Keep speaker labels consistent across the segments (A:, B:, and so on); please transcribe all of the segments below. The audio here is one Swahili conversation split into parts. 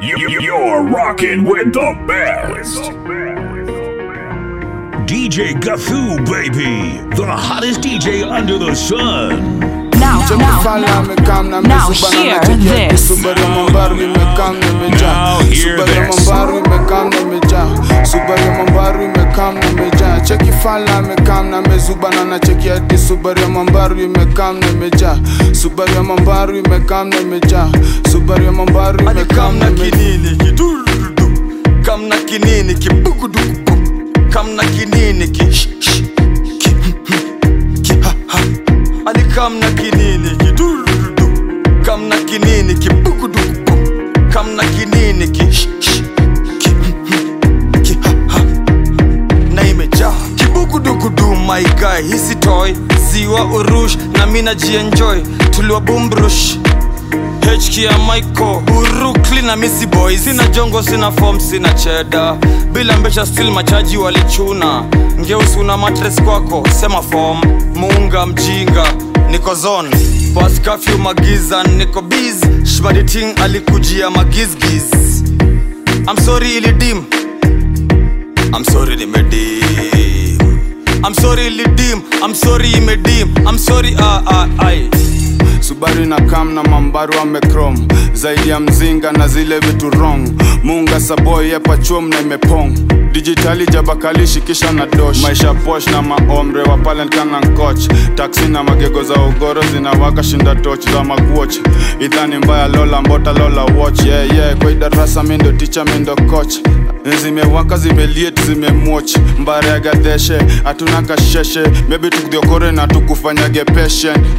A: You- You're rocking with the best. DJ Gathu, baby. The hottest DJ under the sun.
B: Now,
C: Check
B: now,
C: the
B: now,
C: nimekam
B: now hear this.
C: Subaru mambaru imekam nimejaa
A: Now hear
C: Subaru
A: this.
C: mambaru imekam nimejaa Subaru mambaru imekam nimejaa Cheki fala imekam na mezubana na cheki hadi Subaru mambaru imekam nimejaa Subaru ya. Mambaru imekam nimejaa Subaru ya. Mambaru
D: Ani
C: imekam
D: kam na
C: nimejaa
D: kinini kidurudu Kam na kinini kibugudugu Kam na kinini ki Ani kam na kinini kidurudu Kam na kinini kibugudugu Kam na kinini ki sh- sh- ki ki ha ha. Na imejaa. Kibugudugudu my guy hisi toy. Ziwa urush na mina jienjoy. Tuliwa bumbrush HK ya Michael. Urukli na Missy Boys. Sina jongo, sina form, sina cheda Bila mbesha still machaji walichuna. Ngeusi una matres kwako, sema form. Muunga mjinga, niko zone. Pas curfew magiza, niko biz Shbaditing alikujia magizgiz. I'm sorry ilidim I'm sorry nimedim I'm sorry ilidim I'm sorry imedim. I'm sorry ah ah ai
C: Subaru na kam na mambaru amekrom zaidi ya mzinga na zile vitu wrong. Munga saboy yepachum na imepong. Dijitali jabakali shikisha na dosh. Maisha posh na maomre wa palen kana taksi na magego za ugoro zinawaka shinda toch za makuoch idhani mbaya lola mbota lola watch. Yeah, yeah. kwa mindo ticha mindo coach zimewaka zimeliet zimemwoch gadeshe hatuna kasheshe. Maybe tukdiokore na tukufanyage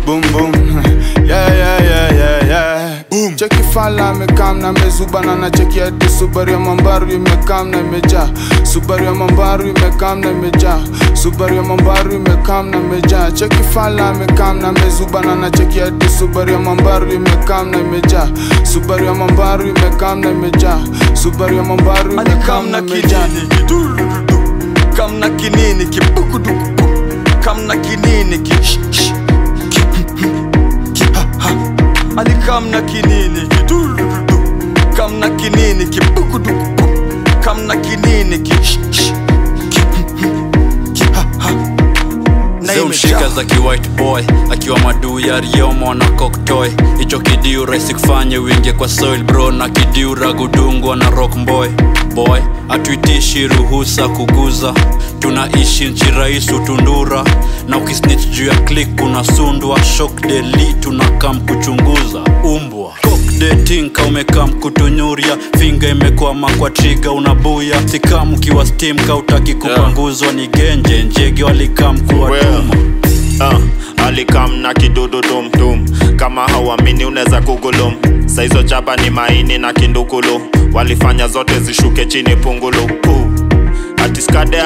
C: boom boom. Yeah, yeah, yeah, yeah, yeah. Boom. cheki fala amekam na mezubana na cheki hadi subaru ya mambaru imekam na imejaa. Subaru ya mambaru imekam na imejaa. Subaru ya mambaru imekam na imejaa. Cheki fala amekam na mezubana na cheki hadi subaru ya mambaru imekam na imejaa. Subaru ya mambaru imekam na imejaa. Subaru ya mambaru imekam na imejaa.
D: Kam na kinini? Kibukuduku. Kam na kinini? Ki Ani kam na kinini kidurudu kamna kinini kibugudugu kamna kinini ki Imejaa
E: za kiwhite boy akiwa maduu ya riomo na koktoy hicho kidiu rahisi kufanye wingie kwa soil bro na kidiu ragudungwa na rock boy. Boy atuitishi ruhusa kuguza. Tunaishi nchi rais utundura. Na ukisnich juu ya klik kunasundwa shok deli tunakam kuchunguza. Umbwa kokdetinka umekaa mkutunyuria. Finga imekwama kwa triga unabuya. Sikam ukiwa stimka utaki kupanguzwa ni genje. Njege walikam kuwatuma
F: uh, alikam na kidudu tumtum kama hauamini unaweza kugulum. Saizo chapa ni maini na kindukulu. Walifanya zote zishuke chini pungulu. Uh, atiskade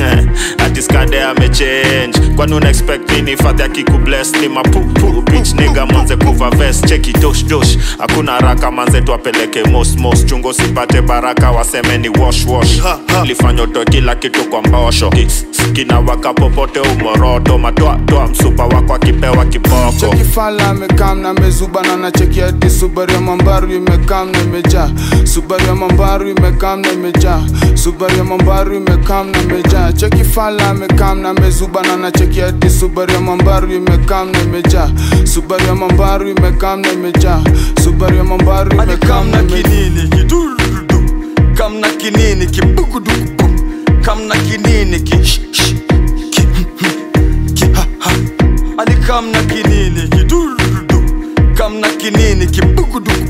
F: amechange atiskade amechange kwani una expect nini fadhi akikubless ni mapupu. Bitch nigga manze kuva vest. Cheki dosh dosh. Hakuna haraka manze twapeleke mos mos chungo sipate baraka waseme ni wash wash. Lifanya utoe kila kitu kwa mbosho kina kinawaka popote umoroto. Matoatoa msupa wako akipewa kiboko.
C: Cheki fala amekam na mezubana na cheki hadi subaru ya mambaru imekam na imejaa. Subaru ya mambaru imekam na imejaa. Subaru ya mambaru imekam na imejaa cheki fala amekam na mezuba na cheki hadi subaru ya mambaru imekam na imejaa. Subaru ya mambaru imekam na imejaa. Subaru ya mambaru imekam na
D: kinini kidurudu Kam na kinini kibugudugu Kam na kinini ki sh- sh- ki ki ha ha. Ani kam na kinini kidurudu Kam na kinini kibugudugu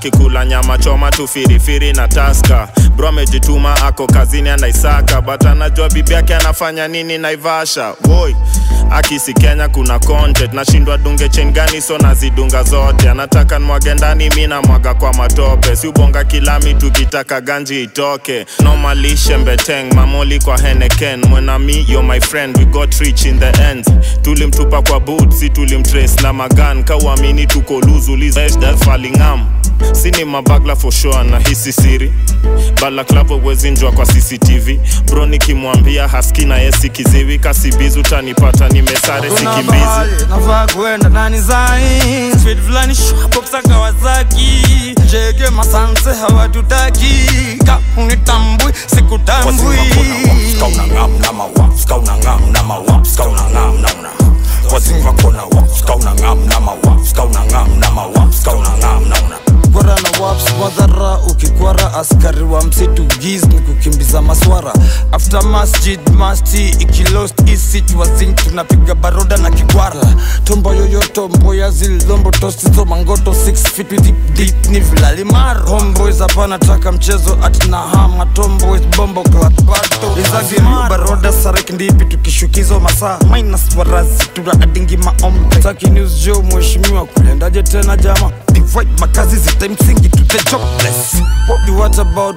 F: nkikula nyama choma tu firifiri na taska. Bro amejituma ako kazini anaisaka. But anajua bibi yake anafanya nini naivasha. Woi akisi kenya kuna content. Nashindwa dunge gani so nazidunga zote. Anataka nmwage ndani mi namwaga kwa matope. Si ubonga kilami tukitaka ganji itoke. Mbeteng mamoli kwa heneken mwenami yo my friend we got rich in the end. Tulimtupa kwa boot si tulimtrace na magan kauamini tuko luzulizfalingam sini mabagla for sure na hisi siri. Balaklavo wezinjwa kwa cctv bro nikimwambia haski na yesi kiziwi. Kasibizu utanipata nimesare
D: mesare
F: sikimbizi
D: mahali kuenda nani zai Speed fulani shwapoksa jege masanse hawatutaki. Ka unitambui sikutambui. Kwara Mkari wa msitu giz ni kukimbiza maswara. After masjid masti ikilost isitwazin tunapiga baroda na kigwara tombo yoyoto mboya zilombo tosizo mangoto 6 feet with deep, deep ni vilalimar homeboys hapana taka mchezo atina hama. Tomboys bombo klatbato izagiriu baroda sarek ndipi tukishukizo masaa minus warazi tuna adingi maombe taki news jo mheshimiwa kulendaje tena jama? Divide makazi zitamsingi to the jobless. What about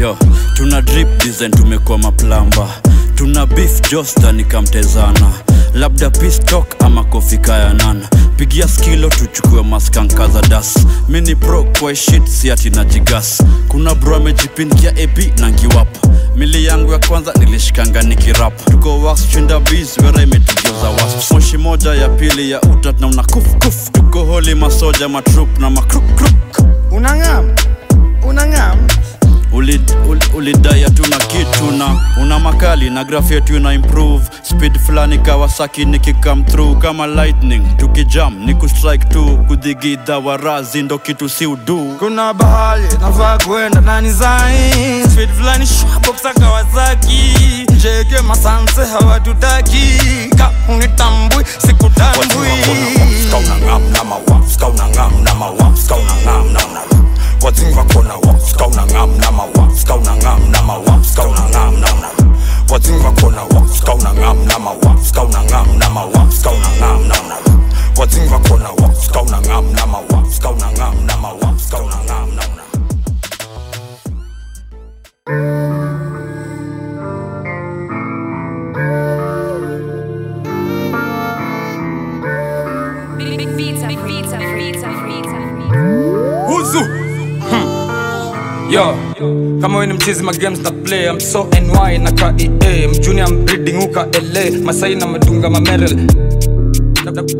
E: yo. Tuna drip design tumekuwa maplamba tuna beef josta nikamtezana. Labda pistok ama kofika pigia skilo tuchukue maskanka das mini pro kwa shit na jigas kuna bro amejipinkia ap na ngiwap mili yangu ya kwanza nilishikanga nikirap. Tuko wax chinda bis wera imetugeuza wasp moshi moja ya pili ya utat na una kuf kuf. Tuko holi masoja matrup na makruk
D: unangam unangam
E: ulidai hatuna kitu na una makali na graf yetu ina improve. Speed fulani kawasaki nikikam through kama lightning. Tukijam ni kustrike tu kudhigidha warazi ndo kitu si udu.
D: Kuna bahali nafaa kuenda nani zai Speed fulani shwapoksa Kawasaki njeke masanse hawatutaki. Ka unitambui sikutambui
G: wazingi vakhona wa sikawuna ngam nama
D: wa
G: sikawuna ngam nama wa sikawuna ngam nama wazingi vakhona wa sikawuna ngam nama wa sikawuna ngam nama wa sikawuna ngam nama wazingi vakhona wa sikawuna ngam nama wa sikawuna ngam nama wa sikawuna ngam nama you.
D: Yo, kama we ni mchizi ma games na play I'm so NY na kea Mjuni I'm breeding uka LA Masai na madunga mamerel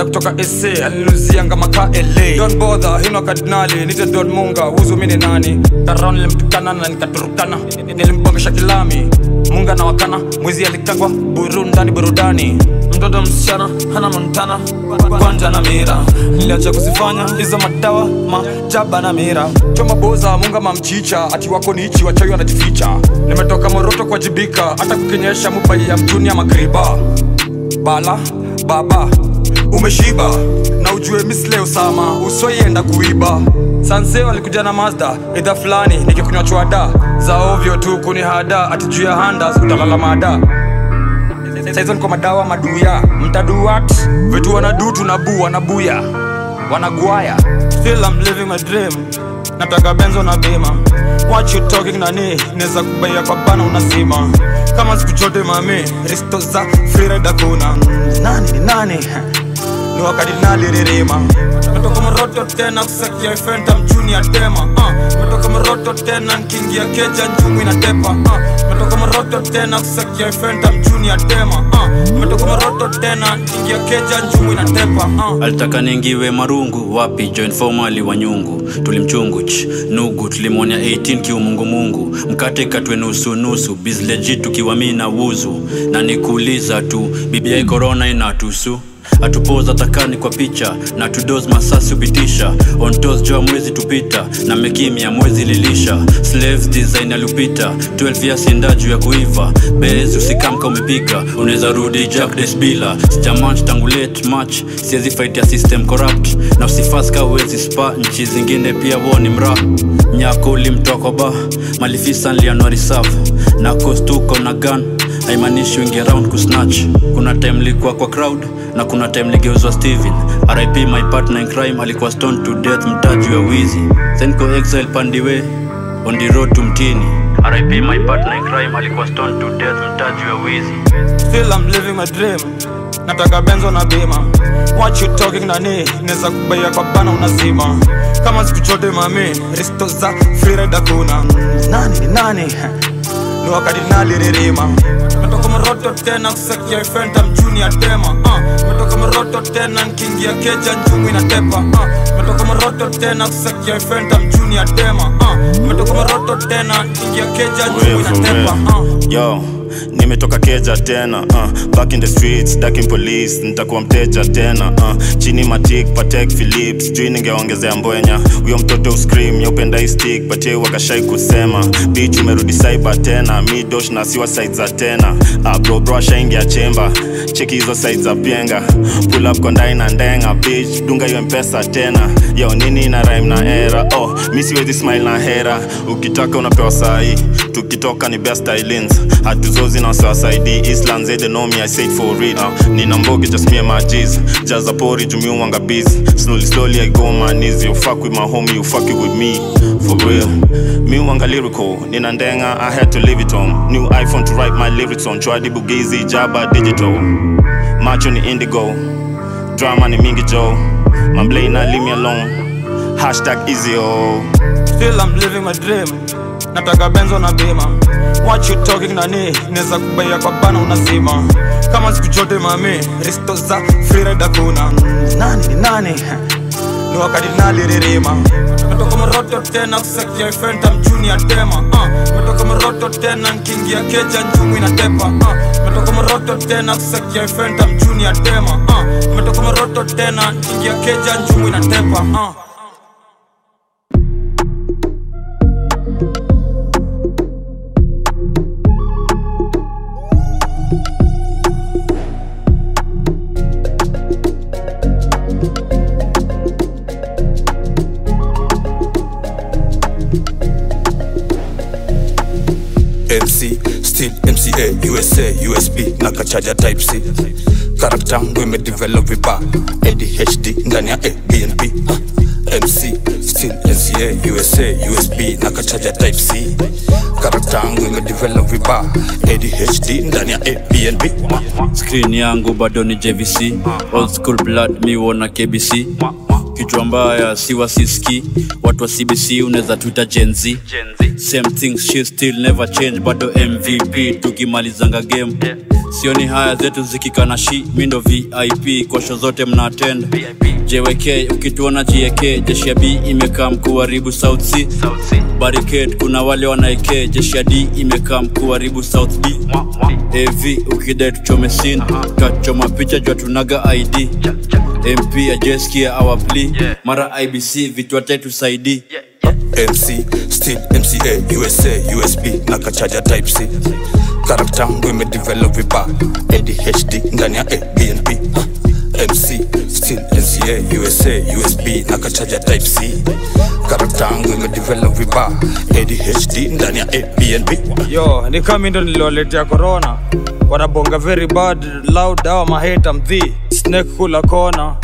D: kutoka SA alinuzianga maka LA Don't bother, hino kardinali Nite Don Munga, huzu mini nani? Taron nilimtukana na nikaturukana. Nilimbongesha kilami Munga na wakana, mwizi alikangwa Burundani burudani. Mtoto msichana, hana montana Kwanja na mira. Niliacha kuzifanya, hizo madawa Majaba na mira. Choma boza, munga mamchicha Ati wako ni ichi, wachawi wanajificha. Nimetoka moroto kuwajibika Hata kukinyesha mupai ya mtuni ya magriba Bala, baba umeshiba ujue misleo sama usoienda kuiba. Sanse walikuja na mazda idha fulani nikikunywa chwada. Za ovyo tu kuni hada ati juu ya utalala mada. Saizo niko madawa maduya mtaduat vitu wanadu tunabu wanabuya wanagwaya nataka benzo na bima. What nani neza kubaia papana unasima kama siku mami risto za freeride kuna. Nani nani ni wakadinali ririma. Metoka moroto tena kusakia fenta mchuni ya tema metoka moroto tena nkiingia keja njumu inatepa metoka moroto tena kusakia fenta mchuni ya tema uh.
E: alitaka ningiwe marungu wapi? Join formali wa nyungu tulimchungu ch nugu tulimwonya 18 kiumungumungu mkate katwe nusu nusu. Bizleji tukiwa mi na wuzu. Na nikuuliza tu bibia korona inatusu atupoza takani kwa picha na tudos masasi upitisha ontos joa mwezi tupita na mekimya mwezi lilisha. Slaves design alupita 12 ya sinda juu ya kuiva. Bezi usikamka umepika unaweza rudi jack desbila. Sijamanch tangu late match siwezi fight ya system corrupt. Na usifaska uwezi spa nchi zingine pia woni mra nyako ulimtoa kwa ba malifisa nlianwarisafu na kostuko na gun haimaanishi wingi around kusnatch. Kuna time likuwa kwa crowd na kuna time ligeuzwa steven. Rip my partner in crime alikuwa stone to death mtaji wa wizi. Senko exile pandiwe on the road to mtini. Rip my partner in crime alikuwa stone to death mtaji wa wizi.
D: Still I'm living my dream. Nataka benzo na bima. What you talking nani? Neza kubaia kwa bana unazima. Kama siku mami risto za freeride kuna nani nani ni wakati ririma. Metoka moroto tena kusakia fenta mchuni ya tema uh, metoka moroto tena nkiingia keja njungu inatepa uh, metoka moroto tena kusakia fenta mchuni ya tema uh, metoka moroto tena nkiingia keja njungu inatepa uh.
F: yo nimetoka keja tena uh, back in the streets daking police nitakuwa mteja tena uh, chini matik patek philips sijui ningeongezea mbwenya. Huyo mtoto uscream yaupenda istik batie wakashai kusema bich umerudi cyber tena mi dosh na siwa side tena. Uh, ashaingia chemba cheki hizo side za pyenga pull kondai na ndenga bich dunga hiyo mpesa tena. Yo nini na rhyme na era? Oh mi siwezi smile na hera. Ukitaka unapewa sahii tukitoka ni best islands hatuzozi na wasiwasaidi island they know me i said for it uh, nina mbogi just me and my g's. Jaza pori jumi wanga busy. Slowly slowly i go on my knees. You fuck with my homie you fuck it with me. For real. Mi wanga lyrical. Nina ndenga i had to leave it on. New iphone to write my lyrics on. Chwadi bugizi jaba digital. Macho ni indigo. Drama ni mingi Joe. Mamblay na leave me alone. Hashtag easy oh.
D: Still I'm living my dream nataka benzo na bima. What you talking nani neza kubaya kwa bana unazima. Kama siku chote mami. Risto za freeride kuna. Nani ni nani? Ni wakati naliririma. Metoka moroto tena kusekia fenta mchuni ya tema. Uh, metoka moroto tena nkiingia keja njungu inatepa. Uh, metoka moroto tena kusekia fenta mchuni ya tema. Uh, metoka moroto tena nkiingia keja njungu inatepa. Uh.
G: USB na kachaja type C. Karakta yangu imedevelop vibaya. ADHD ndani ya ABNB uh. MC still NCA USA USB na kachaja type C. Karakta yangu imedevelop vibaya. ADHD ndani ya ABNP.
E: screen yangu bado ni jvc old school blood mi wona kbc kichwa mbaya si wasiski watu wa cbc unaweza tuita gen z. Same things she still never change bado mvp tukimalizanga game. Sioni haya zetu zikikana shi mindo vip kosho zote mnatenda jwk ukituona jek jeshi ya b imekaa mkuharibu south c. Barricade kuna wale wanaeke jeshi ya d imekaa mkuharibu south b. Av ukidai tuchome sin twachoma picha jua tunaga id mp ajeskia awapli mara ibc vitu atatusaidi
G: MC still MCA USA USB na kachaja type C. Karakta yangu imedevelop vibaya. ADHD ndani ya ABNB uh. MC still NCA USA USB na kachaja type C. Karakta yangu imedevelop vibaya. ADHD ndani ya ABNB uh.
D: yo ni kami ndo niliwaletea corona wanabonga very bad loud awa maheta mdhi snake kula kona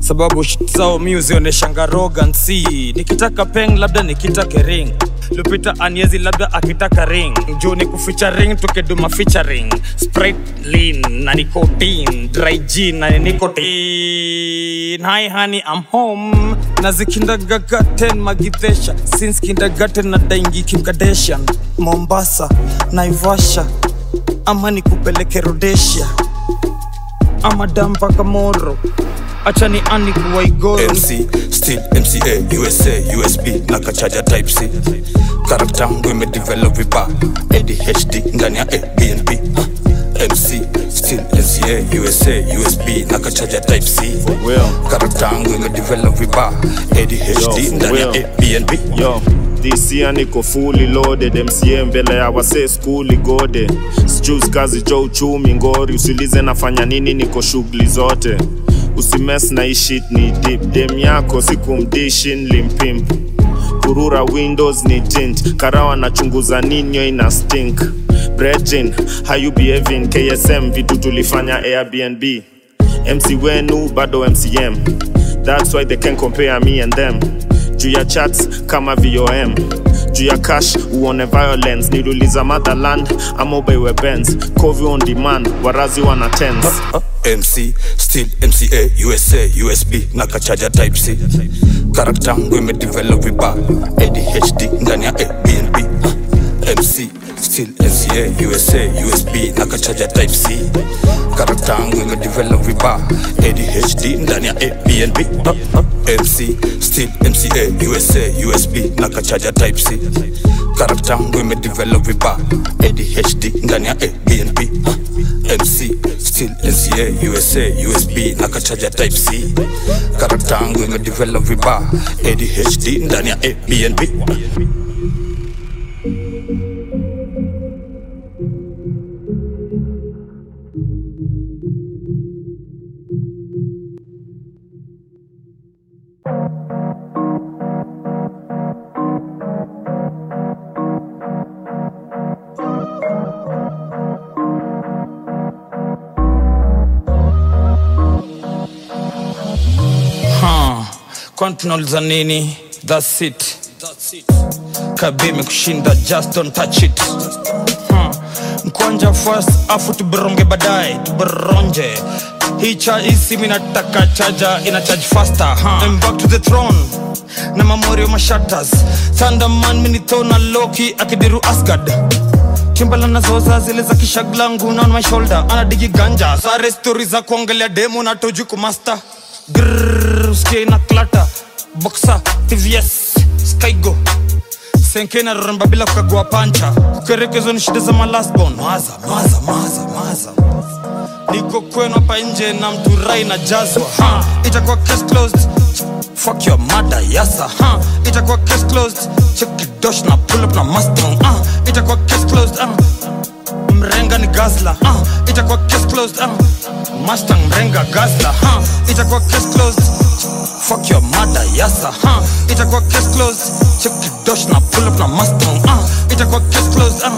D: sababu shit zao mi uzionyeshanga rogancy nikitaka peng labda nikitake ring. Lupita anyezi labda akitaka ring. Juu ni kuficha ring tukiduma featuring. Sprite lean na nicotine dry na nicotine hi honey i'm home. Na zikindagagaten magidhesha since kindergarten na daingi kimkadeshan mombasa naivasha ama nikupeleke rodesia ama dampaka Kamoro acha ni ani kuwaigoro
G: mc still mca usa usb na kachaja type c. Karakta yangu imedevelop vipa adhd ndani ya abnb mc still mca usa usb na kachaja type c. Karakta yangu imedevelop vipa adhd ndani ya abnb
F: yo year niko fully loaded. Mca mbele ya wase skuli gode sijus kazi jo uchumi ngori. Usilize nafanya nini niko shughuli zote. Usimes na ishit ni dip dem yako sikumdishin limpimp kurura windows ni tint. Karawa nachunguza ninyo ina stink. Brejin how ksm vitu tulifanya airbnb. Mc wenu bado mcm that's why they can compare me and them juu ya chats kama vom juu ya cash uone violence. Niluliza motherland ama ubeiwe bens covi on demand warazi wana tens.
G: Mc still mca usa usb na kachaja type c. Karakta ngu imedevelop vibaya. Adhd ndani ya abnb mc still mca usa usb na kachaja type c. Karatangu imedevelop viba adhd ndani ya abnb mc still mca usa usb na kachaja type c. Karatangu imedevelop viba adhd ndani ya abnb mc still NCA, usa usb na kachaja type c. Karatangu imedevelop viba adhd ndani ya abnb
D: Kwani tunauliza nini? Thats it. Kabi imekushinda just don't touch it. Ha, mkwanja first afu tuberonge baadaye tuberonje hii cha hii simu chaja ina charge faster. Huh? I'm back to the throne. Na mamorio mashatas. Thunderman minithona loki akidiru asgard. Kimbala nazoza zile za kishaglangu na on my shoulder. Anadigi ganja. Sare stori za kuongelea demo na toju kumasta Grrrr, usikie na klata boxa tvs skygo senke na bila kukagua pancha. Kukerekezo ni shida za malasbon maza maza maza maza. Niko kwenu hapa nje na mturai na jazwa. Ha, itakuwa case closed. Fuck your mother yasa. Ha, itakuwa case closed. Check dosh na pull up na mustang. Ah, itakuwa case closed. Ah. Mrenga ni gasla uh, itakuwa case closed. Uh. mustang mrenga gasla uh, itakuwa case closed. Fuck your mother yasa uh, itakuwa case closed. Check dosh na pull up na mustang. Uh, itakuwa case closed. Uh.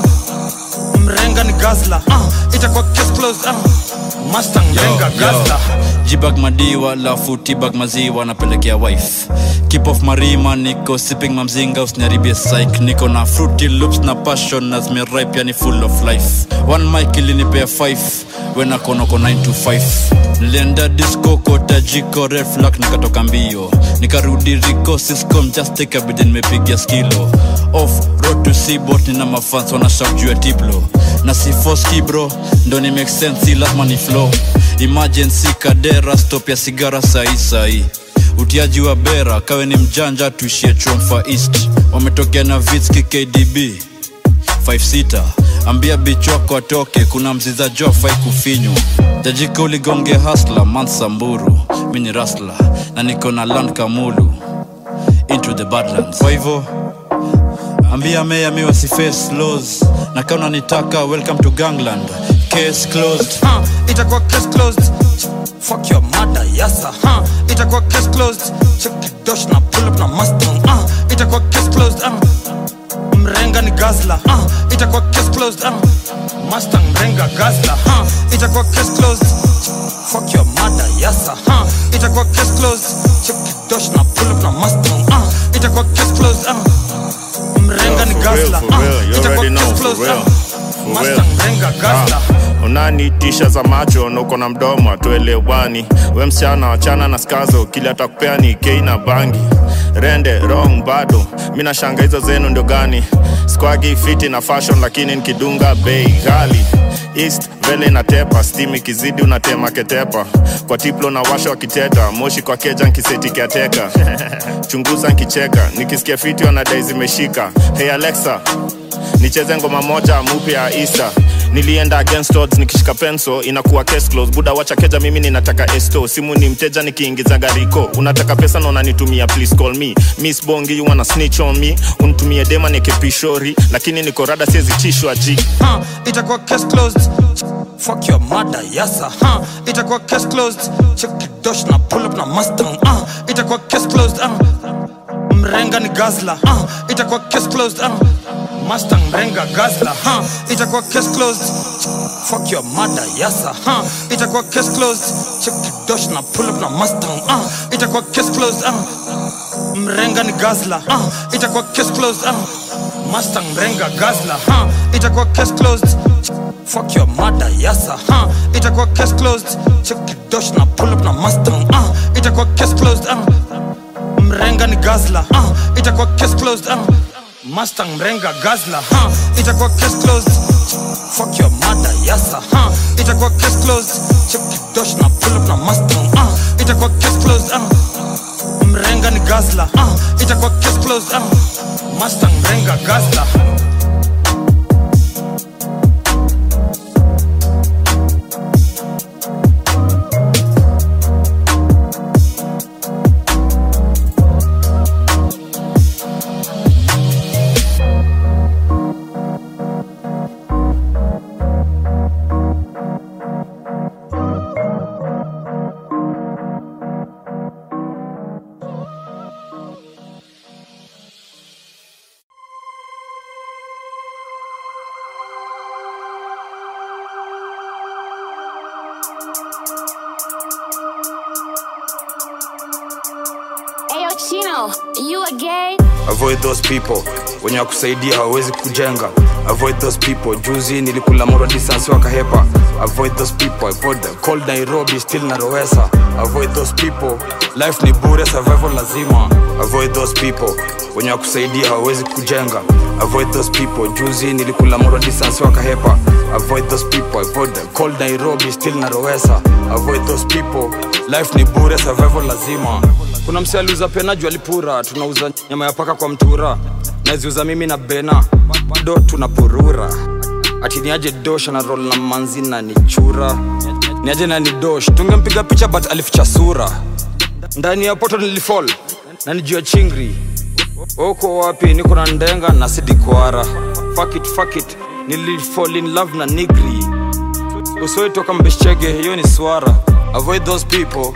D: mrenga ni gasla uh, itakuwa case closed. Uh. mustang mrenga gazla
E: jibag madiwa lafu tibag maziwa napelekea wife. Keep off marima niko sipping mamzinga usiniharibie psych niko na fruity loops na passion na zimeripe yani full of life. One mic ilinipea 5 wenakonoko 9 to 5 nilienda disco kota jiko red nikatoka mbio. Nikarudi riko siscom justikabidi take a bid nimepigia skilo. Off road to seabot nina mafans wanashak juu na sifoski bro. Ndo ni make sense si lazima ni flow. Emergency kadera stop ya sigara sahi sahi utiaji wa bera kawe ni mjanja tuishie chomfa east. Wametokea na vitski kdb 56 ambia bich wako atoke kuna mziza fai kufinywa. Jajika uligonge hasla mansamburu mini rasla na niko na land kamulu. Into the badlands. Kwa hivyo ambia meya mi wasiface laws na kama unanitaka welcome to gangland. Case closed.
D: Ha, itakuwa case closed. Fuck your mother yasa ha, itakuwa case closed. Check dosh na pull up na mustang. Ah, itakuwa case closed. Ah. mrenga ni gazla ah, itakuwa case closed. Ah. mustang mrenga gazla uh, itakuwa case closed. Fuck your mother yasa ha, itakuwa case closed. Check dosh na pull up na mustang. Ah, itakuwa case closed. Ah. Mrenga
F: real. For real. Ah, unanitisha za macho nuko na mdomo atuelewani we msichana wachana na skazo kili atakupea ni kei na bangi. Rende rong bado. Mi nashanga hizo zenu ndio gani? Skwagi fiti na fashion lakini nikidunga bei ghali east vele inatepa stimi kizidi unatema ketepa. Kwa tiplo na washa wakiteta moshi kwa keja nkiseti kiateka. Chunguza nkicheka nikisikia fiti wanadai zimeshika hey alexa nicheze ngoma moja mupya ya isa nilienda against odds nikishika penso inakuwa case close buda wacha keja mimi ninataka esto. Simu ni mteja nikiingiza gariko. Unataka pesa na unanitumia please call me. Miss bongi you wanna snitch on me? Unitumie dema nikepishori lakini niko rada siwezi chishwa ji
D: huh, itakuwa case closed. Fuck your mother yasa huh, itakuwa case closed. Check dosh na pull up na mustang. Uh, itakuwa case closed. Uh, mrenga ni gazla. Uh, itakuwa case closed. Uh, mustang Renga, gazla huh, itakuwa case closed. Fuck your mother yasa huh, itakuwa case closed. Check dosh na pull up na mustang uh, itakuwa case closed uh, mrenga ni gazla uh, itakuwa case closed uh, mustang Renga, gazla huh, itakuwa case closed. Fuck your mother yasa huh, itakuwa case closed. Check dosh na pull up na mustang uh, itakuwa case closed uh, mrenga ni gazla uh, itakuwa case closed uh, mustang mrenga gazla huh, itakuwa case closed. Fuck your mother yasa huh, itakuwa case closed. Chip dosh na pull up na mustang uh, itakuwa case closed uh, mrenga ni gazla uh, itakuwa case closed uh, mustang mrenga gazla
G: wenye wakusaidia hawawezi kujenga. Avoid those people. Juzi nilikula moro distance wakahepa. Avoid those people. Avoid the cold nairobi still narowesa avoid those people. Life ni bure survival lazima. Avoid those people. Wenye wakusaidia hawawezi kujenga. Avoid those people. Juzi nilikula moro distance wakahepa. Avoid those people. Avoid the cold nairobi still narowesa avoid those people. Life ni bure survival lazima. Kuna msi aliuza pena juu alipura tunauza nyama ya paka kwa mtura naziuza mimi na bena. Bado tunapurura. Ati niaje dosh na rol na manzi na nichura niaje na ni dosh. Tungempiga picha but alificha sura. Ndani ya poto nilifall. Na nijua chingri. Uko wapi? Niko na ndenga na sidikwara fuck na nigri. Usoitoka mbeshchege hiyo ni swara. Avoid those people.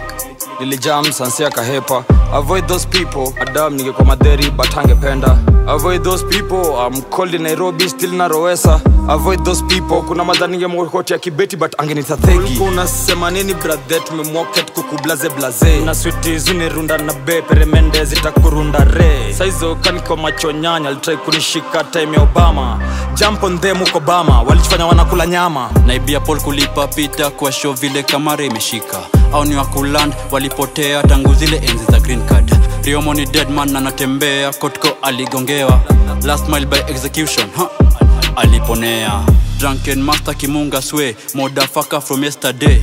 G: Nilijam sansia kahepa avoid those people. Adam ningekuwa madheri but angependa avoid those people. I'm cold in nairobi still narowesa avoid those people. Kuna madha ningemwokoti ya kibeti but angenitathegi unasema nini brathe tumemwoket kukublaze blaze. Na switi zunirunda na be peremende zitakurunda re. Saizo kaniko macho nyanya alitrai kunishika time ya obama. Jump on them uko bama walichifanya wanakula nyama.
E: Naibia Paul kulipa pita kwa show vile kamara imeshika. Au ni wakuland walipotea tangu zile enzi za green card. Riomo ni deadman anatembea kotko aligongewa. Last mile by execution huh? aliponea. Drunken master kimunga swe modafaka from yesterday.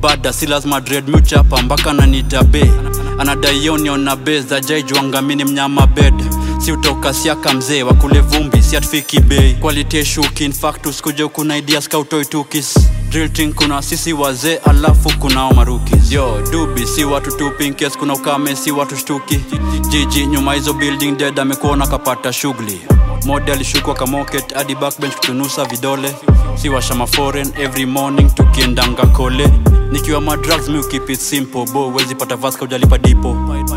E: Bada si lazima dread muchapa mpaka nanitabe anadaioniona be. Za jaijwangamini mnyama bed. Si utoka siaka mzee wakule vumbi siatfiki bei quality shuki in kuja kuna ideas kautoi drilting kuna sisi wazee alafu kunao maruki. Yo dubi si watu tu pinkes kuna ukame si watu shtuki. Jiji nyuma hizo building dead amekuona kapata shughuli. Mode alishukwa kamoket hadi backbench kutunusa vidole. Si washama foreign every morning tukiendanga kole. Nikiwa madrugs mi keep it simple. Bo wezi pata vaska ujalipa dipo.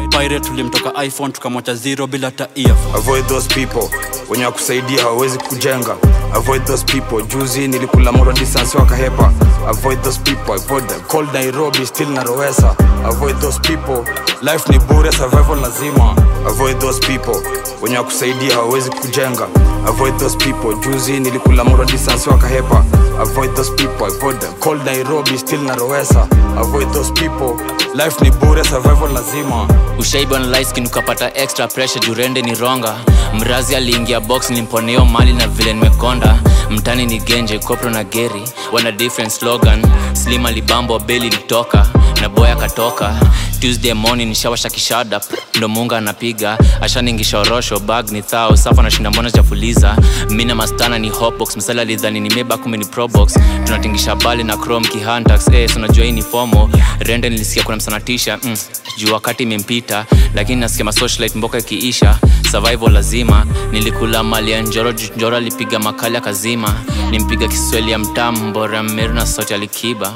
E: Pirate tulimtoka iphone tukamwacha zero bila ta
G: avoid those people. Wenye wakusaidia hawawezi kujenga avoid those people. Juzi nilikula moro distance wakahepa avoid those people. Avoid them. cold nairobi still narowesa. Avoid those people. Life ni bure survival lazima. Avoid those people. Wenye wakusaidia hawawezi kujenga. Avoid those people. Juzi nilikula mura distance wakahepa avoid those people. Avoid them. Cold nairobi still narowesa. Avoid those people. Life ni bure survival lazima.
H: Ushaiba liskin ukapata extra pressure jurende ni ronga. Mrazi aliingia box nimponeo mali na vile nimekonda mtani ni genje kopro na geri. Wana different slogan. Slim alibambo beli litoka na boya katoka tuesday morning nishawasha kishada ndo munga anapiga. Ashaningisha bag ni thao. Safa nashinda mbona chafuliza mina mastana ni hopbox msala lidhani ni meba kumbe ni probox tunatingisha bali na chrome kihantax. Eh, so hii ni fomo. Rende nilisikia kuna msanatisha mm, juu wakati imempita. Lakini nasikia masocialite mboka ikiisha. Survival lazima. Nilikula mali ya njoro njoro alipiga makali akazima nimpiga kisweli ya mtam mbora mmeru na sauti alikiba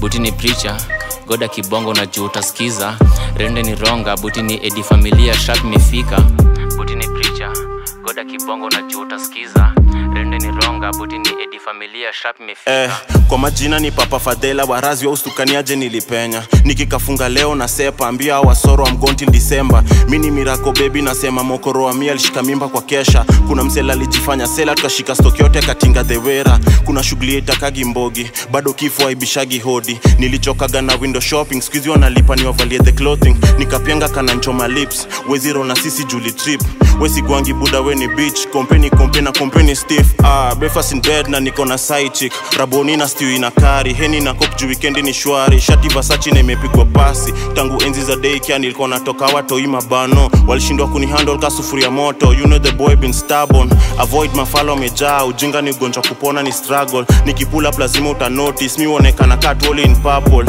H: buti ni pricha goda kibongo na juu utaskiza rende ni ronga buti ni edi familia shap imefika buti ni pricha goda kibongo na juu utasikiza rende ni edi familia sharp mefika
I: eh, kwa majina ni papa fadhela warazi wa ustukaniaje nilipenya. Nikikafunga leo na sepa ambia wasoro wa mgonti disemba. Mi ni mirako bebi nasema mokoro wa mia alishika mimba kwa kesha. Kuna msela alijifanya sela tukashika stoki yote katinga dhewera kuna shughuli itakagi mbogi bado kifo aibishagi hodi. Nilichokaga na window shopping skuizi wanalipa niwavalie the clothing. Nikapianga kananchoma lips weziro na sisi juli trip. Wesigwangi buda weni beach kompeni kompe na kompeni stiff ah, breakfast in bed na niko na side chick. Raboni na stew ina kari. Heni na kop juu weekendi ni shwari. Shati vasachi na imepigwa pasi. Tangu enzi za daycare nilikuwa natoka watoi mabano. Walishindwa kunihandle ka sufuria moto. You know the boy been stubborn. Avoid mafalo amejaa ujinga ni ugonjwa kupona ni struggle. Nikipula lazima uta notice mi uonekana katwoli in purple.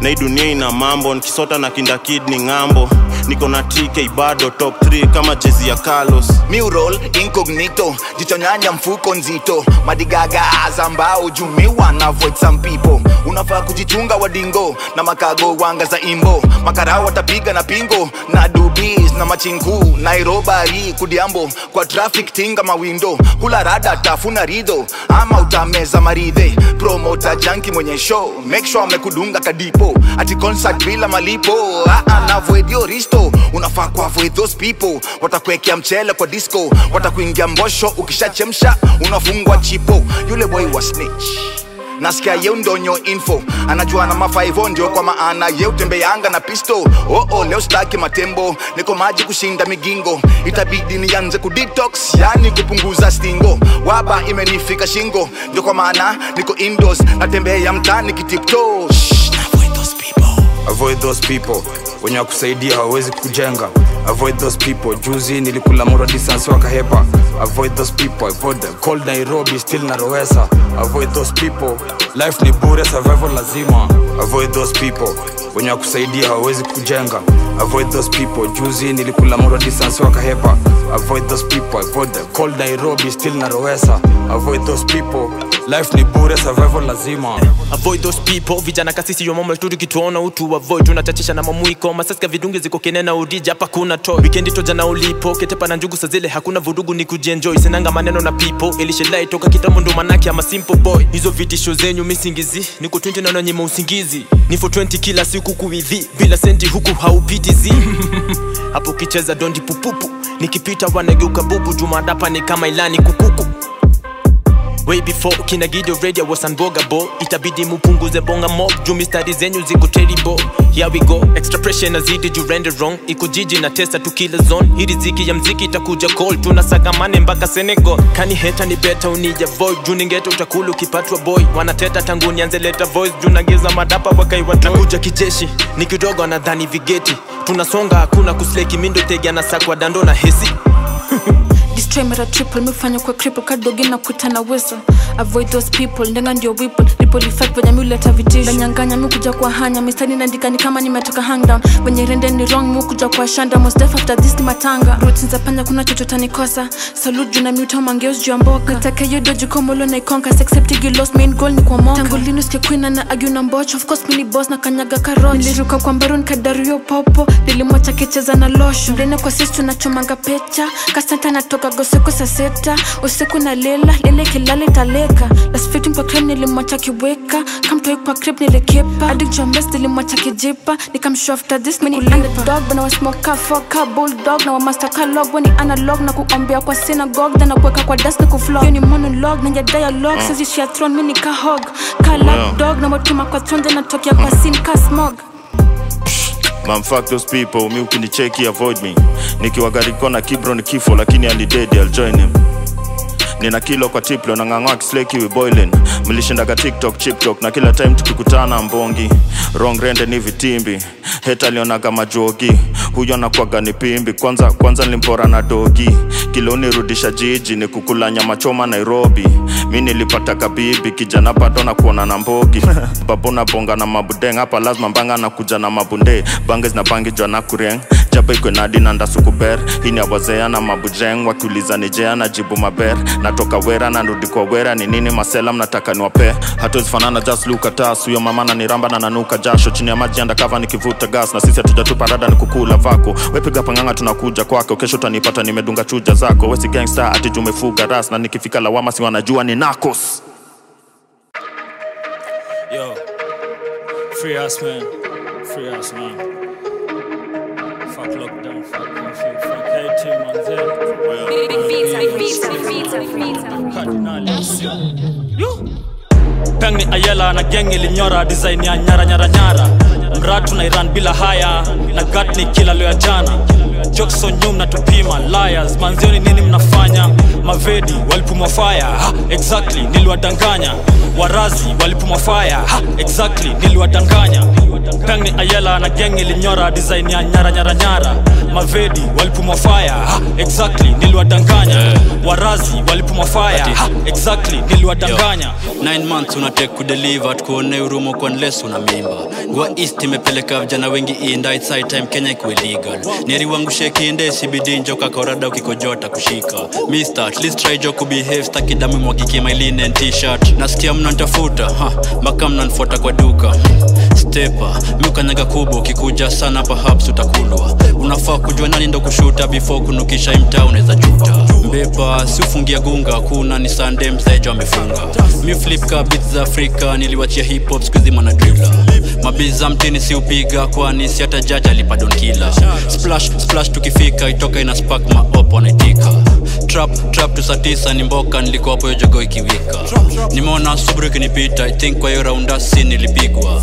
I: Na hii dunia ina mambo. Nikisota na kinda kid ni ng'ambo. Niko na tk bado top 3 kama jezi ya carlos.
J: Mural incognito. Jichonyanya mfuko nzito. Madigaga azambao jumiwa na avoid some people. Unafaa kujichunga wadingo na makago wanga za imbo. Makarao watapiga na pingo na dubis na machinku. Nairobari kudiambo kwa traffic tinga mawindo. Kula rada tafuna rido ama utameza maridhe. Promota janki mwenye show make sure amekudunga kadipo. Ati concert bila malipo na risto. Unafaa kuavoid those people watakuwekea mchele kwa disco. Watakuingia mbosho ukishachemsha unafungwa chipo yule boy wa snitch. Nasikia yeu ndonyo info. Anajua na mafaivo ndio kwa maana ye utembeanga na pisto oo oh, leo staki matembo. Niko maji kushinda migingo. Itabidi nianze kudetox yani kupunguza stingo. Waba imenifika shingo. Ndio kwa maana niko indos natembea mtani kitipto
G: avoid those people. Wenye wakusaidia hawawezi kujenga. Avoid those people. Juzi nilikula mura distance wakahepa avoid those people. Avoid them cold nairobi still narowesa avoid those people. Life ni bure survival lazima. Avoid those people. Wenye wakusaidia hawawezi kujenga avoid those people. Juzi nilikula moro distance wakahepa. Avoid those people. Avoid the cold nairobi still narowesa avoid those people. Life ni bure survival lazima.
K: Avoid those people. Vijana kasisi yomama tu tukituona utu. Avoid tunachachisha na mamuiko. Masaska vidungi ziko kenena udija hapa kuna toy. Weekendi toja na ulipo. Ketepa na njugu sazile hakuna vurugu ni kujienjoy. Sinanga maneno na people. Ilishilai toka kitambo ndo manake ama simple boy. Hizo vitisho zenyu misingizi. Niko 20 naona nyima usingizi ni for 20 kila siku kuidhi bila senti huku haupitizi hapo kicheza dondi pupupu nikipita wanageuka bubu jumadapa ni kama ilani kukuku way before kina gido radio was unbogable itabidi mupunguze bonga mo juu mistari zenyu ziko terrible. Here we go extra pressure nazidi juu render wrong. Iko jiji na testa tu kila zone. Hii riziki ya mziki itakuja call tunasagamane mpaka senegal. Kani heta ni beta unija void. Juu ningeta utakulu ukipatwa boy. Wanateta tangu nianze leta voice. Juu nageza madapa wakaiwa nakuja kijeshi ni kidogo anadhani vigeti. Tunasonga hakuna kusleki. Mindo tega na sakwa dando na hesi
L: mara triple mifanya kwa cripple kadogi na kuita na whistle. Avoid those people ndenga ndio whipple lipo effect venye miuleta vitisho nanyanganya mi kuja kwa hanya mistari naandika ni kama nimetoka hang down. Wenye rende ni wrong mu kuja kwa shanda most def after this ni matanga. Routine za panya kuna chochote nikosa salute juu na miuta mangeos juu ya mboka. Nataka hiyo doji komolo na ikonka accept you lost main goal ni kwa moka tangu lino sikia queen na argue na mbocho of course mini boss na kanyaga karoti niliruka kwa mbarun kadario popo. Nilimwacha kicheza na losho ndene kwa sisi tunachomanga pecha. Kasanta natoka gose yako saa sita usiku na lela lele kilala italeka lasfiti nilimwacha kiweka kamtoi kwa nilikipa. Jomes nilimwacha kijipa. Nikamshow this underdog bana wasmoka foka bulldog. Na wamaster kalog weni analog. Na kuombea kwa then na kuweka kwa dust ni kuflog ni monolog na ya dialogue.
F: Mm.
L: sisi share throne mini kahog ka dog. Na watuma kwa tonde natokea kwa sin ka smog
F: Man, fuck those people, mi ukinicheki avoid me. Nikiwa gariko na kibro ni kifo lakini alidedi I'll join him nina kilo kwa tiplo na ng'ang'oa kisleki we boiling. Mlishindaga tiktok chiptok na kila time tukikutana mbongi. Wrong rende ni vitimbi heta alionaga majogi. Huyo nakwaga ni pimbi kwanza kwanza nilimpora na dogi. Kilonirudisha jiji ni kukula nyama choma nairobi. Mi nilipata kabibi kijana bado na kuona na mbogi. Babu na bonga na mabudeng hapa lazima mbanga na kuja na mabunde. Bange zinabangijwa na kureng japa ikwe nadi na ndasukuber hii ni awazea na mabujeng wakiuliza nijea na jibu maber. Natoka wera na rudi kwa wera ni nini masela mnataka niwape hatuwezifanana look huyo mama na niramba na nanuka jasho. Chini ya maji andakava nikivuta gas. Na sisi hatujatupa rada ni kukula vako. Wepiga panganga tunakuja kwako. Kesho utanipata nimedunga chuja zako. Wesi gangsta atijumefuga ras. Na nikifika lawama si wanajua ni nakos
D: Yo, free us, man. Free us, man. Lockdown, Ayela na geng ilinyora design ya nyara nyara nyara. Mratu na Iran bila haya na gat ni kila leo jana. Jackson nyum na tupima liars. Manzioni nini mnafanya? Mavedi walipumwa fire. Exactly niliwadanganya. Warazi walipumwa ha, exactly niliwadanganya Peng ni Ayela na gang ilinyora design ya nyara nyara nyara. Mavedi walipuma fire ha, exactly niliwadanganya. Warazi walipuma fire ha, exactly niliwadanganya.
E: 9 months unatek kudeliver tukuone urumo kwa unless una mimba. Gwa east imepeleka vijana wengi inda it's high time kenya ikuwe legal neri wangu shekinde cbd njoka korada ukikojota kushika mister at least try jo kubehave staki damu mwagike my linen t-shirt. Nasikia mnantafuta mpaka mnanfuata kwa duka stepa. Miukanyaga kubwa ukikuja sana perhaps utakulwa. Unafaa kujua nani ndo kushuta before kunukisha imta unaweza chuta. Mbepa siufungia gunga kuna ni sande msaejo amefunga. Mi flip ka beats za afrika niliwachia hiphop na drila mabiza mtini siupiga kwani si hata jaji alipa donkila splash splash tukifika itoka ina spark maop wanaitika trap trap tusatisa ni mboka nilikuwa hapo ikiwika. Nimeona subru ikinipita i kwa hiyo raunda si nilipigwa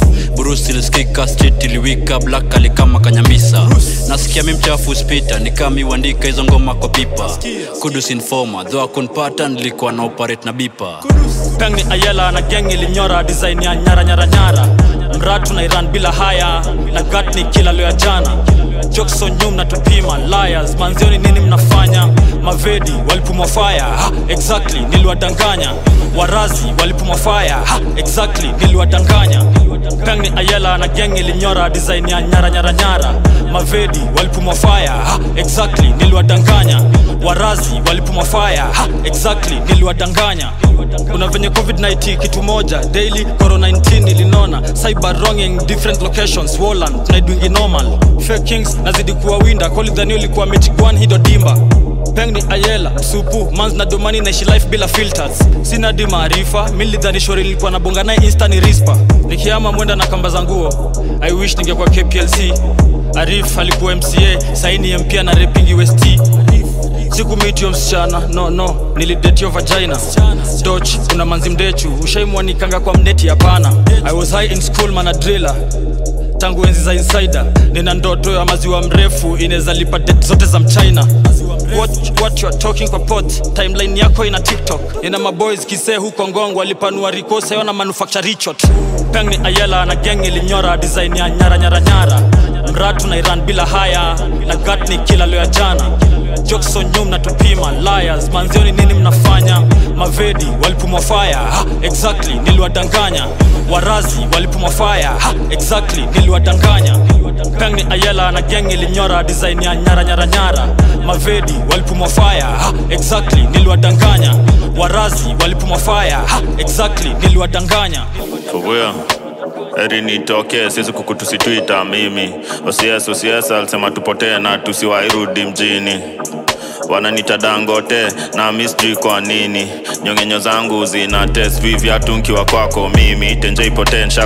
E: burusi ilisikika street iliwika black alikama kanyamisa. Nasikia mi mchafu spita nikami uandika hizo ngoma kwa pipa. Kudus informa dho akunpata nilikuwa na operate na bipa.
D: Peng Ayela na geng ilinyora design ya nyara nyara nyara. Mratu na Iran bila haya na gat ni kila leo ya jana. Jackson nyum na tupima liars manzioni nini mnafanya mavedi walipumwa faya ha, exactly niliwadanganya. Warazi walipumwa fire. Ha, exactly niliwadanganya. Peng ni Ayela na gang ilinyora design ya nyara nyara nyara. Mavedi walipumwa fire. Ha, exactly niliwadanganya. Warazi walipumwa fire. Ha, exactly niliwadanganya. Kuna venye covid-19 kitu moja daily corona 19 ilinona. Cyber wronging different locations Woland naidwingi normal fake kings nazidi kuwa winda kolidhani ulikuwa mechigwan hido dimba peng ni ayela supu mans na domani naishi life bila filters. Sina di maarifa milidhanishori nilikuwa nabonga naye insta ni rispa nikiama mwenda na kamba za nguo i wish ningekuwa kplc arif alikuwa mca saini mpia na repingi west sikumitio msichana no nilidetio vagina. Doch kuna manzi mdechu ushaimwanikanga kwa mneti hapana. I was high in school manadrila tangu enzi za insider nina ndoto ya maziwa mrefu inaweza lipa det zote za mchina what, what you are talking kwa pot timeline yako ina tiktok. Ina maboys kisee huko ngongo walipanua rikose yona manufacture richot peng ni ayela na gang ilinyora design ya nyara nyara nyara mratu na iran bila haya na gatni kila leo ya jana. Jokson nyum na tupima liars. Manzioni nini mnafanya? Mavedi walipumwa faya ha, exactly niliwadanganya. Warazi walipumwa faya exactly niliwadanganya. Peng ayela na geng ilinyora design ya nyara nyara nyara. Mavedi walipumwa faya exactly niliwadanganya. Warazi walipumwa faya exactly niliwadanganya.
F: For heri nitokee siwezi kukutusitwita mimi. Osies osies alisema tupotee na tusiwairudi mjini wananita dangote na misji kwa nini? Nyongenyo zangu zina vivyatu nkiwa kwako mimi. Tenje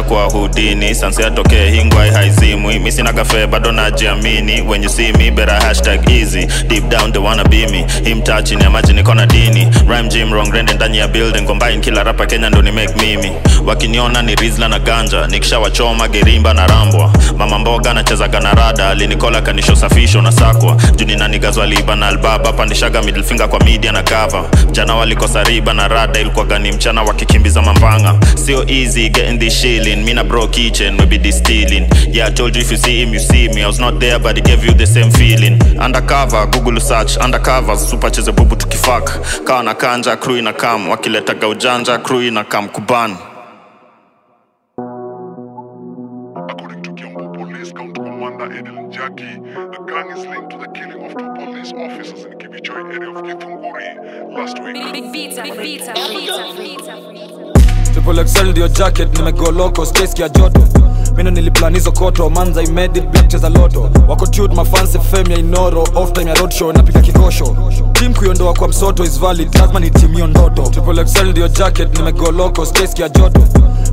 F: kwa hudini. Sansi atokee hingwai haizimwi. Misinagafe bado najiamini. When you see hashtag easy. Deep down they wanna be me. Him touching imagine niko na dini. Rhyme gym wrong rende ndani ya building. Combine kila rapa kenya ndo ni make mimi. Wakiniona ni rizla na ganja. Nikishawachoma gerimba na rambwa. Mama mboga nachezaga na rada. Alinikola kanisho na sakwa. Juni nanigazwa liba na albaba pandishaga middle kwa media na cover. Jana walikosa riba na rada ilikuwa gani mchana wakikimbiza mambanga. Sio easy getting this shilling mina bro kitchen maybe this stealing yeah I told you if you see him you see me. I was not there but it gave you the same feeling. Undercover google search undercover super cheze bubu tukifak kawa na kanja crew ina kam wakiletaga ujanja crew ina kam kuban
D: Ndio jacket nimegoloko space ya joto. Mino niliplan hizo koto manza I made it black cheza loto. Wako tude mafanse fame ya inoro off time ya roadshow napika kikosho. Team kuiondoa kwa msoto is valid lazima ni team hiyo ndoto. Triple XL ndio jacket nimegoloko space ya joto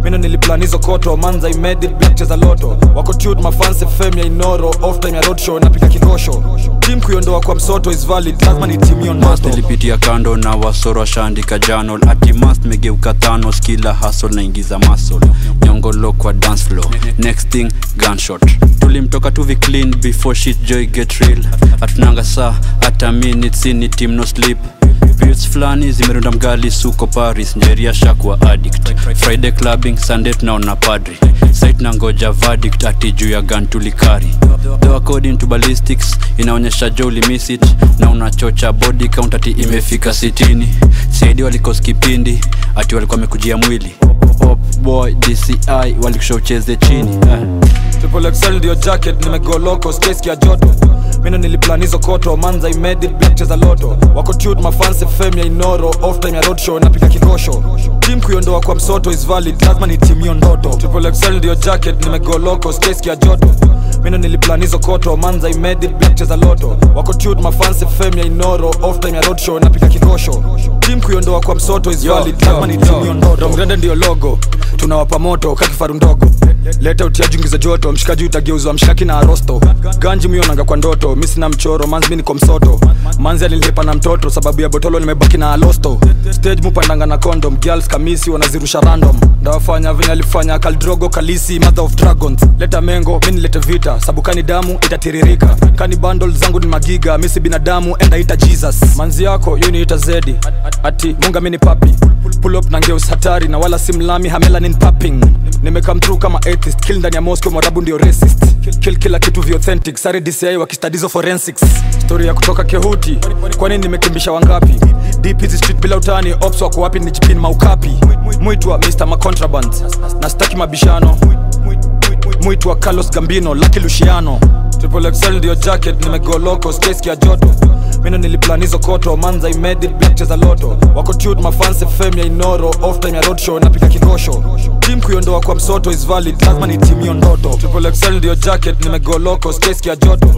D: mino niliplan koto. Manza I made it black loto. Wako ya inoro off ya roadshow napika kikosho. Tim kuiondoa kwa msoto is
E: kando na wasoro ashaandika janol ati mast megeuka thanos kila hasol naingiza masol nyongolo kwa dance floor. Next thing gunshot. Tulimtoka tuvi clean before shit joy get real. Atunanga saa hata minitsini in team no sleep Beats fulani zimerunda mgali suko paris. Njeria shakwa addict. Friday clubbing sunday tunaona padri. Site na ngoja verdict ati juu ya gan tulikari. Though according to ballistics inaonyesha jo ulimiss it na unachocha body count ati imefika sitini. Saidi walikos kipindi ati walikuwa wamekujia mwili. Boy dci walikusha ucheze chini. Eh.
D: Triple XL jacket nimegoloko space ya joto mino niliplan hizo koto. Manza I made it black loto. Wako tute mafanse fame ya inoro off time ya roadshow napika kikosho. Tim kuiondoa kwa msoto is valid. Lazima ni team hiyo ndoto. Tupolexel ndio jacket nimegoloko space ya joto. Mino niliplan hizo koto. Manza I made it black loto. Wako tute mafanse fame ya inoro off time ya roadshow napika kikosho. Tim kuiondoa kwa msoto is valid. Lazima ni team hiyo ndoto. Rongrende ndio logo. Tunawapa moto kakifaru ndogo leta utiaji za joto mshikaji utageuzwa mshikaki na arosto. Ganji mionanga kwa ndoto mi sina mchoro manzi mi niko msoto. Manzi alilipa na mtoto sababu ya botolo nimebaki na alosto. Stage mupandanga na condom girls kamisi wanazirusha random. Ndawafanya venye alifanya kaldrogo kalisi mother of dragons. Leta mengo mi nilete vita sabukani damu itatiririka. Kani bundle zangu ni magiga misi binadamu enda ita jesus. Manzi yako yuniita zedi ati munga mini papi pull na ngeus hatari na wala simlami hamelanin papping nimekam kama atheist kill ndani ya mosco mwarabu ndio racist. Kill, kila kitu vya authentic. Sare dci wakistadizo forensics. Story ya kutoka kehuti kwani nimekimbisha wangapi? Deep hizi bila utani. Ops wako wapi? Nijipin maukapi. Mwitwa mr macontraband. Na staki mabishano. Mwitwa carlos gambino laki luciano. Triple xl ndio jacket. Nimegoloko ya joto mino niliplan hizo koto. Manza I made it black cheza loto. Wako tute mafanse fame ya inoro off time ya roadshow napika kikosho. Tim kuiondoa kwa msoto is valid lazima ni team hiyo ndoto. Triple xl ndio jacket nimegoloko space ya joto.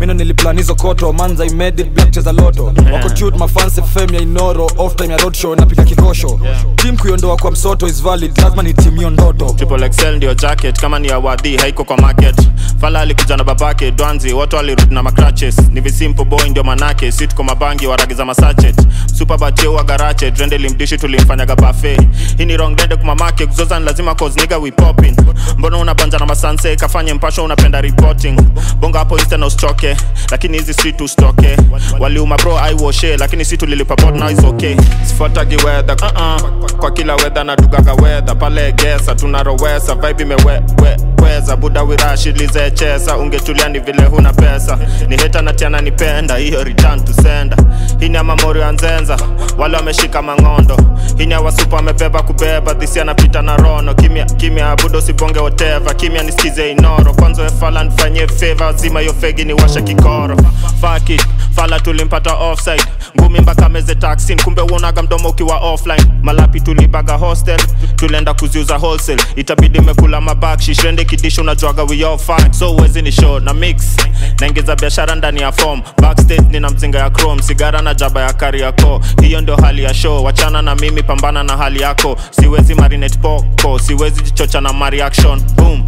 D: Mino niliplan hizo koto. Manza I made it black cheza loto. Wako tute mafanse fame ya inoro off time ya roadshow napika kikosho. Tim kuiondoa kwa msoto is valid lazima ni team hiyo ndoto.
F: Triple ndio jacket kama ni awadhi haiko kwa market. Fala alikuja na babake dwanzi watu walirudi na macratches ni visimple boy ndio manake si kwa mabangi waragiza masachet. Superbatio wa garache. Drende limdishi tulimfanyaga bafe hii ni wrong dende kumamake kuzoza ni lazima cause nigga we popping. Mbona unabanja na masanse? Kafanye mpasho unapenda reporting. Bonga hapo na usichoke lakini hizi si tustoke waliuma bro aiwoshe lakini si tulilipa pot now is okay. Sifuatagi weather. Uh -uh. kwa kila weather na dugaga weather. Pale gesa tunarowesa vibe imeweweza buda wirashilize chesa. Ungetulia ni vile huna pesa. Ni heta natiana nipenda hiyo return to sender hii ni amamori ya nzenza. Wale wameshika mang'ondo. Hii ni awasupa wamebeba kubeba. Dhisi anapita na rono. Kimya kimya budo sibonge woteva kimya nisikize inoro. Kwanza wefala nifanyie feva zima hiyo fegi ni washa kikoro. Fuck it. Fala tulimpata offside. Ngumi mpaka meze taxin kumbe uonaga mdomo ukiwa offline malapi tulibaga hostel. Tulienda kuziuza wholesale. Itabidi mekula mabakshi shende kidisho unajuaga we fine. So uwezi ni show na mix. Naingiza biashara ndani ya form. Backstage nina mzinga ya chrome. Sigara na jaba ya kari yako hiyo ndio hali ya show. Wachana na mimi pambana na hali yako. Siwezi marinate poko siwezi jichocha na mareaction boom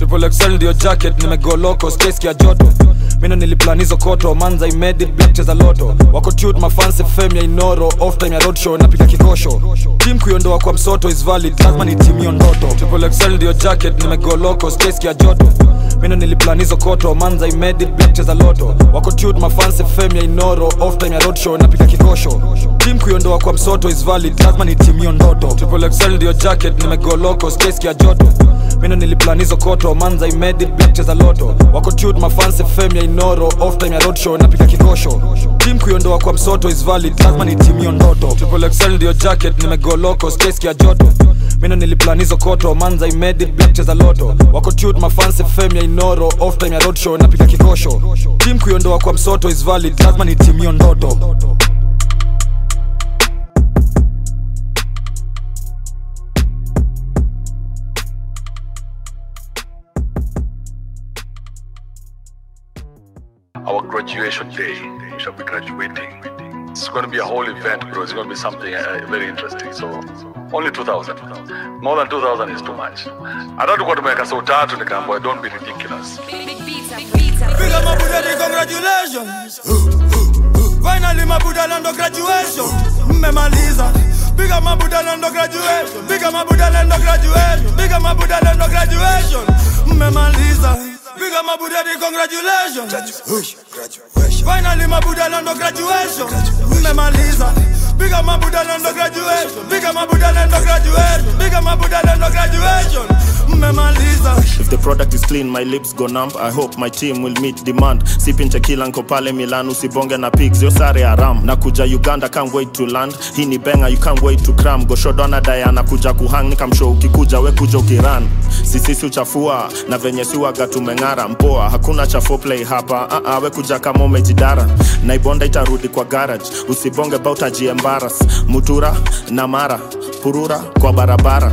D: Triple XL ndio jacket nimegoloko space ya joto. Mino niliplan hizo koto manza imedi black cheza loto. Wako tute mafanse fame ya inoro. Off time ya roadshow napiga kikosho. Team kuiondoa kwa msoto is valid lazima ni team hiyo ndoto. Triple XL ndio jacket nimegoloko space ya joto. Mino niliplan hizo koto manza imedi black cheza loto. Wako tute mafanse fame ya inoro. Off time ya roadshow napiga kikosho. Team kuiondoa kwa msoto is valid lazima ni team hiyo ndoto. Triple XL ndio jacket nimegoloko space ya joto mino niliplan koto. Manza imedi black cheza loto. Wako ya inoro off ya roadshow napika kikosho. Tim kuiondoa kwa msoto is valid lazima ni team hiyo ndoto. Triple ndio jacket nimegoloko space ya joto. Mino niliplan koto. Manza imedi black cheza loto. Wako ya inoro off ya roadshow napika kikosho. Tim kuiondoa kwa msoto is valid lazima ni team hiyo ndoto
M: our graduation day. We shall be graduating. It's going to be a whole event, bro. It's going to be something uh, very interesting. So only 2,000. More than 2,000 is too much. Thought tulikuwa tumeweka so tatu nikaambiwa don't be ridiculous.
N: My Buddha, congratulations. Finally my Buddha land of graduation. Mmemaliza. Big up my Buddha land graduation. Big up my Buddha land graduation. Big up my Buddha land of graduation. Mmemaliza. Big up my Buddha, the congratulations. Finally my Buddha land of graduation. Mmemaliza. Big up my Buddha land of graduation. Big up my Buddha land of graduation. Big up my Buddha land of graduation. Mmemaliza.
F: If the product is clean, my lips go numb. I hope my team will meet demand. Sipping tequila nko pale Milan, usibonge na pigs, yo sare haram. Nakuja Uganda, can't wait to land. Hii ni benga, you can't wait to cram. Goshodona Diana kuja kuhang, nikamshow ukikuja, we kuja ukiran. Sisisi uchafua, na venye siwaga tumeng'ara. Mpoa, hakuna cha foreplay hapa. Uh -uh, we kuja kama umejidara. Naibonda itarudi kwa garage. Usibonge bauta jiembaras, Mutura na mara, purura kwa barabara.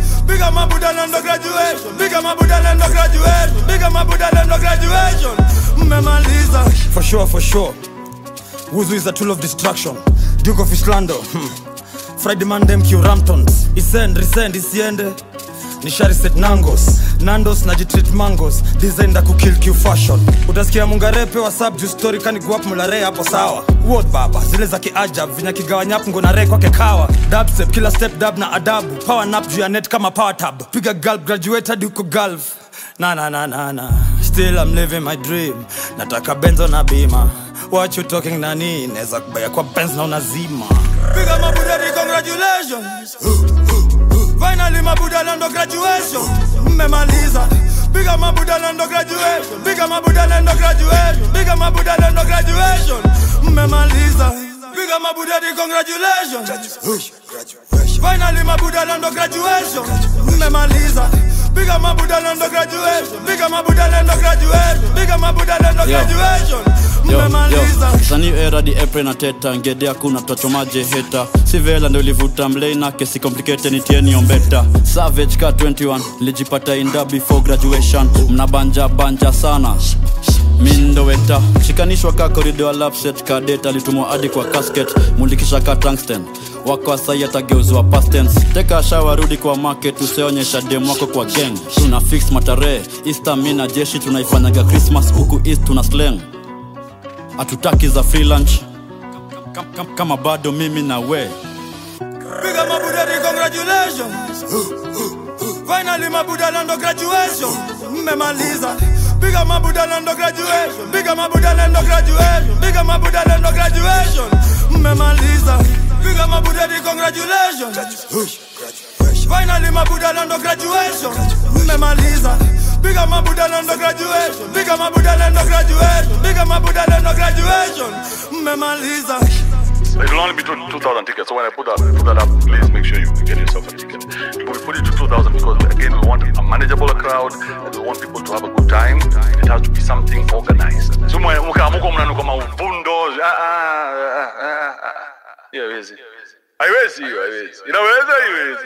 N: Big up my Buddha and graduation. Big up my Buddha and graduation. Big up my Buddha and of graduation. Mmemaliza.
D: For sure, for sure. Wuzu is a tool of destruction. Duke of Islando. Hmm. Friday man dem Q Ramptons. Isend, resend, isiende. Nishari set nangos. Nandos najitreat mangos. Design da kukill Q fashion. Utasikia mungarepe wa sub juu story kani mulare hapo sawa. Word baba, zile za kiajab vinya kigawanyap hapo ngona kwake kawa. Dub kila step dub na adabu. Power nap juu ya net kama power tab. Piga galf graduate hadi galf. Na na na na na. Still I'm living my dream. Nataka benzo na bima. What you talking nani? Neza kubaya kwa benz na unazima.
N: piga mabureri my Buddha, the congratulations. Finally mabuda lando graduation. Mmemaliza. Big mabuda my Buddha land of graduation. Big mabuda my Buddha land of graduation. Big mabuda my Buddha land of graduation. Mmemaliza. Big mabuda di congratulations. Finally mabuda lando graduation. Mmemaliza. Big mabuda my Buddha land of graduation. Big mabuda my Buddha land of graduation. Big mabuda
E: lando
N: graduation.
E: Yo, Sani era di epre na teta ngede hakuna tutachomaje heta si vela ndo livuta mlena kesi complicated ni tieni ombeta. Savage ka 21 lijipata inda before graduation. Mnabanja banja sana. Mindo weta shikanishwa ka korido lapset kadet alitumwa hadi kwa casket. Mulikisha ka tungsten. Wako asai atageuzwa pastens teka shawa rudi kwa market useonyesha dem wako kwa gang. Tuna fix matarehe. Easter mi jeshi tunaifanyaga christmas huku east tuna slang hatutaki za free kama bado mimi na we.
N: Piga up congratulations. Finally mabudala ndo graduation. Mmemaliza. Piga mabudala ndo graduation. piga mabudala ndo graduation. Piga mabudala ndo graduation. Big up congratulations. Finally mabudala ndo graduation. Big up my Buddha and no graduation. Mmemaliza. Piga mabudadi congratulations Finally mabuda graduation Mmemaliza Piga mabuda lando graduation Piga graduation Piga Lisa. lando graduation Mmemaliza
M: It will only be 2,000 tickets. So when I put that, put that up, please make sure you get yourself a ticket. We put it to 2,000 because again, we want a manageable crowd and we want people to have a good time. It has to be something organized. So mkaamuka mnanuka mauvundo. Hiyo haiwezi. Haiwezi hiyo, haiwezi. Inaweza haiwezi.